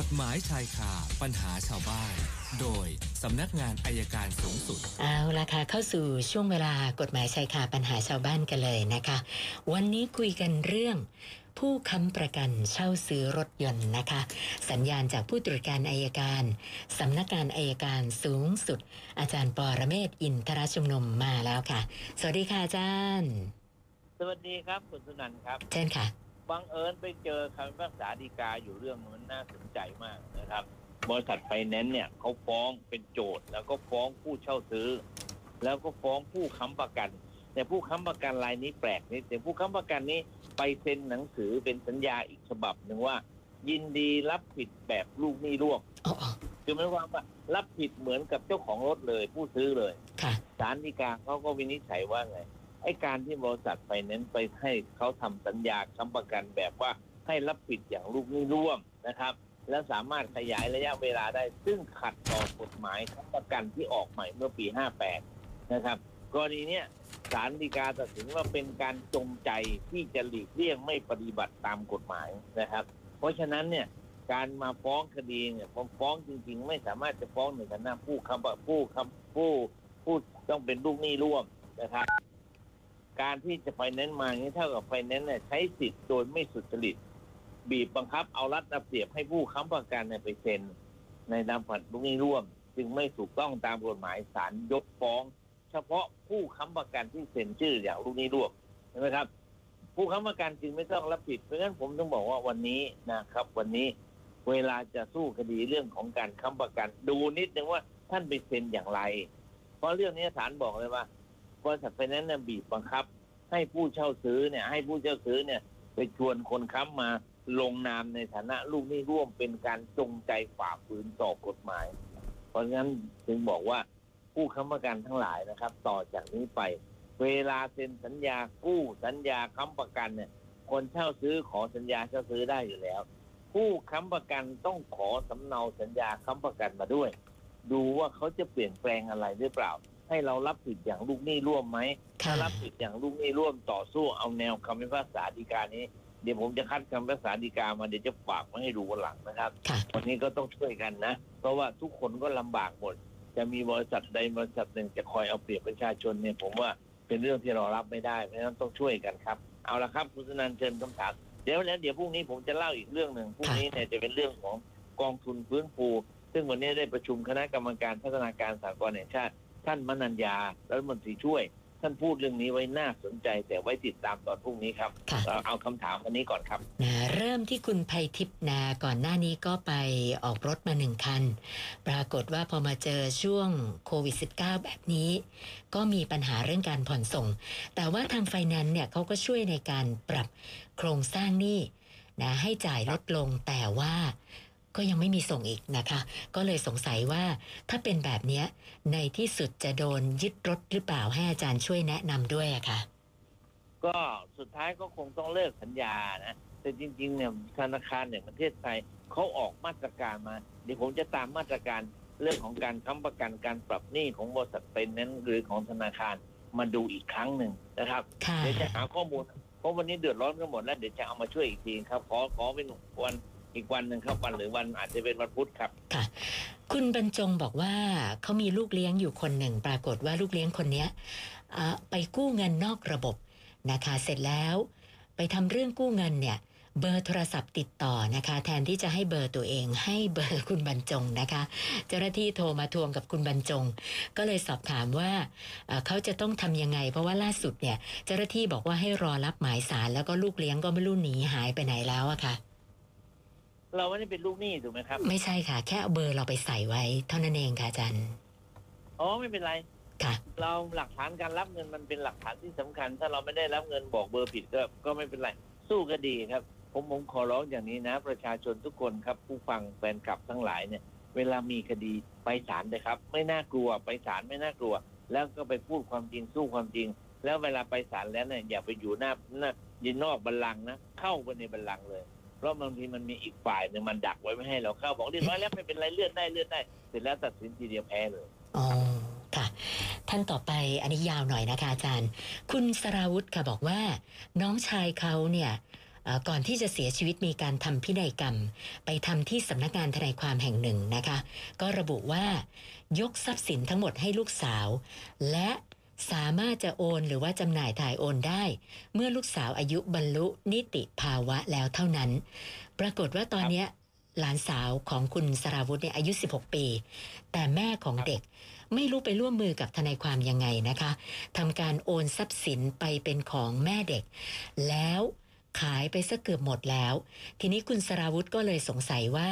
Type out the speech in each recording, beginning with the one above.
กฎหมายชายคาปัญหาชาวบ้าน โดยสำนักงานอายการสูงสุด เอาละค่ะเข้าสู่ช่วงเวลากฎหมายชายคาปัญหาชาวบ้านกันเลยนะคะ วันนี้คุยกันเรื่องผู้ค้ำประกันเช่าซื้อรถยนต์นะคะ สัญญาณจากผู้ตรวจการอายการ สำนักงานอายการสูงสุด อาจารย์ปอระเมศวร์อินทรชุมนุมมาแล้วค่ะ สวัสดีค่ะอาจารย์ สวัสดีครับคุณสุนันท์ครับ เช่นค่ะ บังเอิญไปเจอคำพิพากษาฎีกาอยู่เรื่องมันน่าสนใจมากนะครับ บริษัทไฟแนนซ์เนี่ยเขาฟ้องเป็นโจทก์แล้วก็ฟ้องผู้เช่าซื้อ แล้วก็ฟ้องผู้ค้ำประกัน แต่ผู้ค้ำประกันรายนี้แปลกนิดแต่ผู้ค้ำประกันนี้ไปเซ็นหนังสือเป็นสัญญาอีกฉบับหนึ่งว่า ยินดีรับผิดแบบลูกหนี้ร่วมอ๋ออ๋อคือหมายความว่ารับผิดเหมือนกับเจ้าของรถเลย ผู้ซื้อเลยค่ะศาลฎีกาเขาก็วินิจฉัยว่าไง ไอ้การที่บริษัทไฟแนนซ์ไปให้เขาทำสัญญาค้ำประกันแบบว่าให้รับผิดอย่างลูกหนี้ร่วมนะครับ และสามารถขยายระยะเวลาได้ ซึ่งขัดต่อกฎหมายค้ำประกันที่ออกใหม่เมื่อปี 58 นะครับกรณีเนี้ยศาลฎีกาตัดสินว่าเป็นการจงใจที่จะหลีกเลี่ยงไม่ปฏิบัติตามกฎหมายนะครับ เพราะฉะนั้นเนี่ยการมาฟ้องคดีเนี่ยพอฟ้องจริง ๆ ไม่สามารถจะฟ้องในฐานะผู้ค้ำผู้ค้ำผู้ผู้ต้องเป็นลูกหนี้ร่วมนะครับ การที่จะไฟแนนซ์มาอย่างนี้เท่ากับไฟแนนซ์เนี่ยใช้สิทธิ์โดยไม่สุจริต บีบบังคับเอารัดเอาเปรียบให้ผู้ค้ำประกันเนี่ยไปเซ็น ในนามผัดลูกหนี้ร่วม จึงไม่ถูกต้องตามกฎหมายศาลยกฟ้อง เฉพาะผู้ค้ำประกันที่เซ็นชื่ออย่างลูกหนี้ร่วมใช่ไหมครับ ผู้ค้ำประกันจึงไม่ต้องรับผิดเพราะฉะนั้นผมต้องบอกว่าวันนี้นะครับ วันนี้เวลาจะสู้คดีเรื่องของการค้ำประกัน ดูนิดนึงว่าท่านไปเซ็นอย่างไร เพราะเรื่องนี้ศาลบอกเลยว่า บริษัทไฟแนนซ์เนี่ยบีบบังคับ ให้ผู้เช่าซื้อเนี่ยให้ผู้เช่าซื้อเนี่ยไปชวนคนค้ำมาลงนามในฐานะลูกหนี้ร่วมเป็นการจงใจฝ่าฝืนต่อกฎหมาย เพราะฉะนั้นจึงบอกว่าผู้ค้ำประกันทั้งหลายนะครับ ต่อจากนี้ไป เวลาเซ็นสัญญากู้สัญญาค้ำประกันเนี่ย คนเช่าซื้อขอสัญญาเช่าซื้อได้อยู่แล้ว ผู้ค้ำประกันต้องขอสำเนาสัญญาค้ำประกันมาด้วย ดูว่าเขาจะเปลี่ยนแปลงอะไรหรือเปล่า ให้เรารับผิดอย่างลูกหนี้ร่วมไหมถ้าค่ะรับผิดอย่างลูกหนี้ร่วมต่อสู้เอาแนวคำพิพากษาฎีกานี้เดี๋ยวผมจะคัดคำพิพากษาฎีกามาเดี๋ยวจะฝากมาให้ดูวันหลังนะครับค่ะวันนี้ก็ต้องช่วยกันนะ เพราะว่าทุกคนก็ลำบากหมด จะมีบริษัทใดบริษัทหนึ่งจะคอยเอาเปรียบประชาชนเนี่ยผมว่าเป็นเรื่องที่เรารับไม่ได้เพราะฉะนั้นต้องช่วยกันครับ เอาละครับคุณสนันท์เชิญคำถามเดี๋ยวแล้วเดี๋ยวพรุ่งนี้ผมจะเล่าอีกเรื่องหนึ่งพรุ่งนี้เนี่ยจะเป็นเรื่องของกองทุนฟื้นฟู ซึ่งวันนี้ได้ประชุมคณะกรรมการพัฒนาการสากลแห่งชาติ ท่านมนัญญารัฐมนตรีช่วย ท่านพูดเรื่องนี้ไว้น่าสนใจ แต่ไว้ติดตามตอนพรุ่งนี้ครับค่ะเอาเอาคำถามวันนี้ก่อนครับนะเริ่มที่คุณภัยทิพย์นาก่อนหน้านี้ก็ไปออกรถมาหนึ่งคัน ปรากฏว่าพอมาเจอช่วงโควิด -19 แบบนี้ ก็มีปัญหาเรื่องการผ่อนส่ง แต่ว่าทางไฟแนนซ์เนี่ยเขาก็ช่วยในการปรับโครงสร้างหนี้นะให้จ่ายลดลงแต่ว่า ก็ยังไม่มีส่งอีกนะคะ ก็เลยสงสัยว่าถ้าเป็นแบบเนี้ยในที่สุดจะโดนยึดรถหรือเปล่าให้อาจารย์ช่วยแนะนำด้วยอะค่ะ ก็สุดท้ายก็คงต้องเลิกสัญญานะแต่จริงๆเนี่ยธนาคารอย่างประเทศไทยเขาออกมาตรการมา เดี๋ยวผมจะตามมาตรการเรื่องของการค้ำประกันการปรับหนี้ของบริษัทเป็นนั้นหรือของธนาคารมาดูอีกครั้งหนึ่งนะครับค่ะเดี๋ยวจะหาข้อมูลเพราะวันนี้เดือดร้อนกันหมดแล้วเดี๋ยวจะเอามาช่วยอีกทีครับขอขอเป็นวัน อีกวันหนึ่งครับวันหรือวันอาจจะเป็นวันพุธครับค่ะ คุณบรรจงบอกว่าเขามีลูกเลี้ยงอยู่คนหนึ่ง ปรากฏว่าลูกเลี้ยงคนเนี้ยไปกู้เงินนอกระบบนะคะเสร็จแล้ว ไปทำเรื่องกู้เงินเนี่ยเบอร์โทรศัพท์ติดต่อนะคะ แทนที่จะให้เบอร์ตัวเอง ให้เบอร์คุณบรรจงนะคะ เจ้าหน้าที่โทรมาทวงกับคุณบรรจง ก็เลยสอบถามว่าเอ่อเขาจะต้องทำยังไง เพราะว่าล่าสุดเนี่ย เจ้าหน้าที่บอกว่าให้รอรับหมายสารแล้วก็ลูกเลี้ยงก็ไม่รู้หนีหายไปไหนแล้วอะค่ะ เราไม่ได้เป็นลูกหนี้ถูกไหมครับ ไม่ใช่ค่ะ แค่เอาเบอร์เราไปใส่ไว้ เท่านั้นเองค่ะอาจารย์ อ๋อไม่เป็นไร ค่ะ เราหลักฐานการรับเงินมันเป็นหลักฐานที่สำคัญ ถ้าเราไม่ได้รับเงินบอกเบอร์ผิดก็ก็ไม่เป็นไร สู้คดีครับ ผมผมขอร้องอย่างนี้นะ ประชาชนทุกคนครับ ผู้ฟังแฟนคลับทั้งหลายเนี่ย เวลามีคดีไปศาลเลยครับ ไม่น่ากลัวไปศาลไม่น่ากลัว แล้วก็ไปพูดความจริงสู้ความจริง แล้วเวลาไปศาลแล้วเนี่ยอย่าไปอยู่หน้าหน้ายินนอกบัลลังก์นะ เข้าไปในบัลลังก์เลยเพ ราะบางทีมันมีอีกฝ่ายหนึ่งมันดักไว้ไม่ให้เราเข้าบอกเรียบร้อยแล้วไม่เป็นไรเลื่อนได้เลื่อนได้เสร็จแล้วตัดสินทีเดียวแพ้เลยอ๋อค่ะ ท่านต่อไปอันนี้ยาวหน่อยนะคะอาจารย์ คุณสราวุธค่ะบอกว่า น้องชายเขาเนี่ยก่อนที่จะเสียชีวิตมีการทำพินัยกรรม ไปทำที่สำนักงานทนายความแห่งหนึ่งนะคะ ก็ระบุว่ายกทรัพย์สินทั้งหมดให้ลูกสาว และ สามารถจะโอนหรือว่าจำหน่ายถ่ายโอนได้ เมื่อลูกสาวอายุบรรลุนิติภาวะแล้วเท่านั้น ปรากฏว่าตอนเนี้ยหลานสาวของคุณสราวุธเนี่ยอายุ 16 ปี แต่แม่ของเด็กไม่รู้ไปร่วมมือกับทนายความยังไงนะคะทำการโอนทรัพย์สินไปเป็นของแม่เด็ก แล้วขายไปซะเกือบหมดแล้ว ทีนี้คุณสราวุธก็เลยสงสัยว่า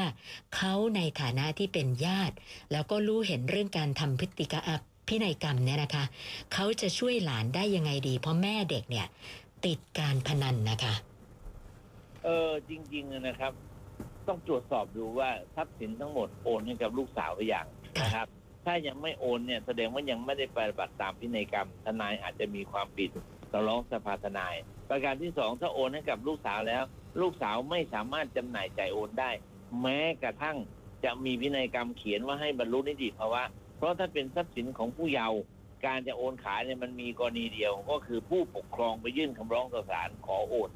เขาในฐานะที่เป็นญาติ แล้วก็รู้เห็นเรื่องการทำพฤติกรรมอะ พินัยกรรมเนี่ยนะคะเขาจะช่วยหลานได้ยังไงดี เพราะแม่เด็กเนี่ย ติดการพนันนะคะ เออจริงๆอะนะครับ ต้องตรวจสอบดูว่าทรัพย์สินทั้งหมดโอนให้กับลูกสาวหรือยังนะครับ ถ้ายังไม่โอนเนี่ยแสดงว่ายังไม่ได้ปฏิบัติตามพินัยกรรมทนายอาจจะมีความผิดต่อร้องสภาทนาย ประการที่สองถ้าโอนให้กับลูกสาวแล้ว ลูกสาวไม่สามารถจำหน่ายจ่ายโอนได้ แม้กระทั่งจะมีพินัยกรรมเขียนว่าให้บรรลุนิติภาวะเพ ราะถ้าเป็นทรัพย์สินของผู้เยาว์การจะโอนขายเนี่ยมันมีกรณีเดียวก็คือผู้ปกครองไปยื่นคำร้องต่อศาลขอโอน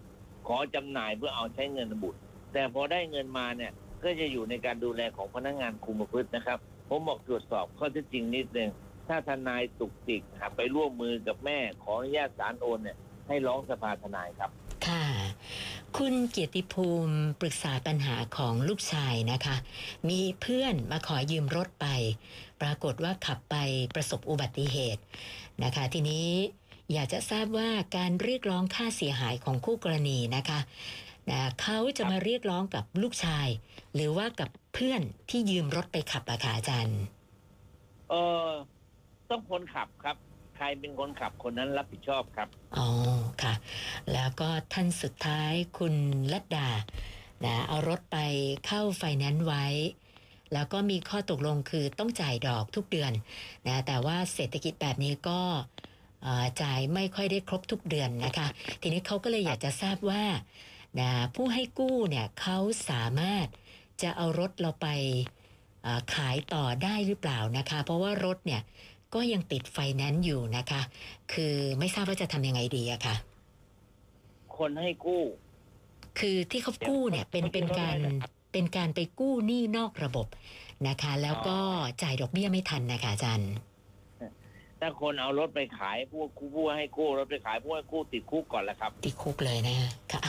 ขอจำหน่ายเพื่อเอาใช้เงินบุตร แต่พอได้เงินมาเนี่ยก็จะอยู่ในการดูแลของพนักงานคุมประพฤตินะครับ ผมบอกตรวจสอบข้อเท็จจริงนิดนึงถ้าทนายตุกติกหากไปร่วมมือกับแม่ขออนุญาตศาลโอนเนี่ยให้ร้องสภาทนายครับ ค่ะคุณเกียรติภูมิปรึกษาปัญหาของลูกชายนะคะ มีเพื่อนมาขอยืมรถไป ปรากฏว่าขับไปประสบอุบัติเหตุนะคะ ทีนี้อยากจะทราบว่าการเรียกร้องค่าเสียหายของคู่กรณีนะคะนะเขาจะมาเรียกร้องกับลูกชาย หรือว่ากับเพื่อนที่ยืมรถไปขับอะค่ะอาจารย์เออต้องคนขับครับ ใครเป็นคนขับคนนั้นรับผิดชอบครับ อ๋อ ค่ะ แล้วก็ท่านสุดท้ายคุณลัดดานะเอารถไปเข้าไฟแนนซ์ไว้ แล้วก็มีข้อตกลงคือต้องจ่ายดอกทุกเดือนนะแต่ว่าเศรษฐกิจแบบนี้ก็จ่ายไม่ค่อยได้ครบทุกเดือนนะคะ ทีนี้เขาก็เลยอยากจะทราบว่านะผู้ให้กู้เนี่ยเขาสามารถจะเอารถเราไปขายต่อได้หรือเปล่านะคะ เพราะว่ารถเนี่ย ก็ยังติดไฟแนนซ์อยู่นะคะ คือไม่ทราบว่าจะทำยังไงดีอะค่ะ คนให้กู้ คือที่เขากู้เนี่ยเป็นเป็นการเป็นการไปกู้หนี้นอกระบบนะคะ แล้วก็จ่ายดอกเบี้ยไม่ทันนะคะอาจารย์ถ้าคนเอารถไปขายผู้ผู้ให้กู้รถไปขายผู้ให้กู้ติดคุกก่อนแหละครับ ติดคุกเลยนะค่ะ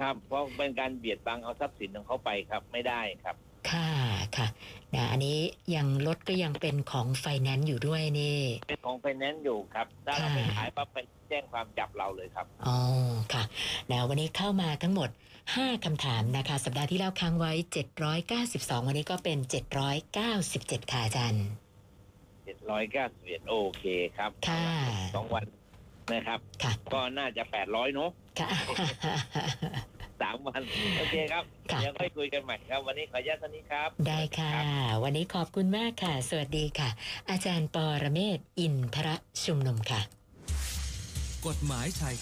ครับ เพราะเป็นการเบียดบังเอาทรัพย์สินของเขาไปครับ ไม่ได้ครับ ค่ะค่ะ นะอันนี้ยังรถก็ยังเป็นของไฟแนนซ์อยู่ด้วยนี่ เป็นของไฟแนนซ์อยู่ครับ ถ้าเราค่ะไปขายปั๊บไปแจ้งความจับเราเลยครับ อ๋อ ค่ะนะวันนี้เข้ามาทั้งหมด 5 คำถามนะคะ สัปดาห์ที่แล้วค้างไว้ 792 วันนี้ก็เป็น 797 ค่ะอาจารย์เจ็ดร้อยเก้าสิบเอ็ดโอเคครับ ค่ะสองวันนะครับค่ะก็น่าจะแปดร้อยเนาะค่ะ สามวัน โอเคครับค่ะ เดี๋ยวค่อยคุยกันใหม่ครับ วันนี้ขออนุญาตเท่านี้ครับ ได้ค่ะรับวันนี้ขอบคุณมากค่ะ สวัสดีค่ะ อาจารย์ปอระเมศวร์อินทรชุมนุมค่ะ กฎหมายชายคา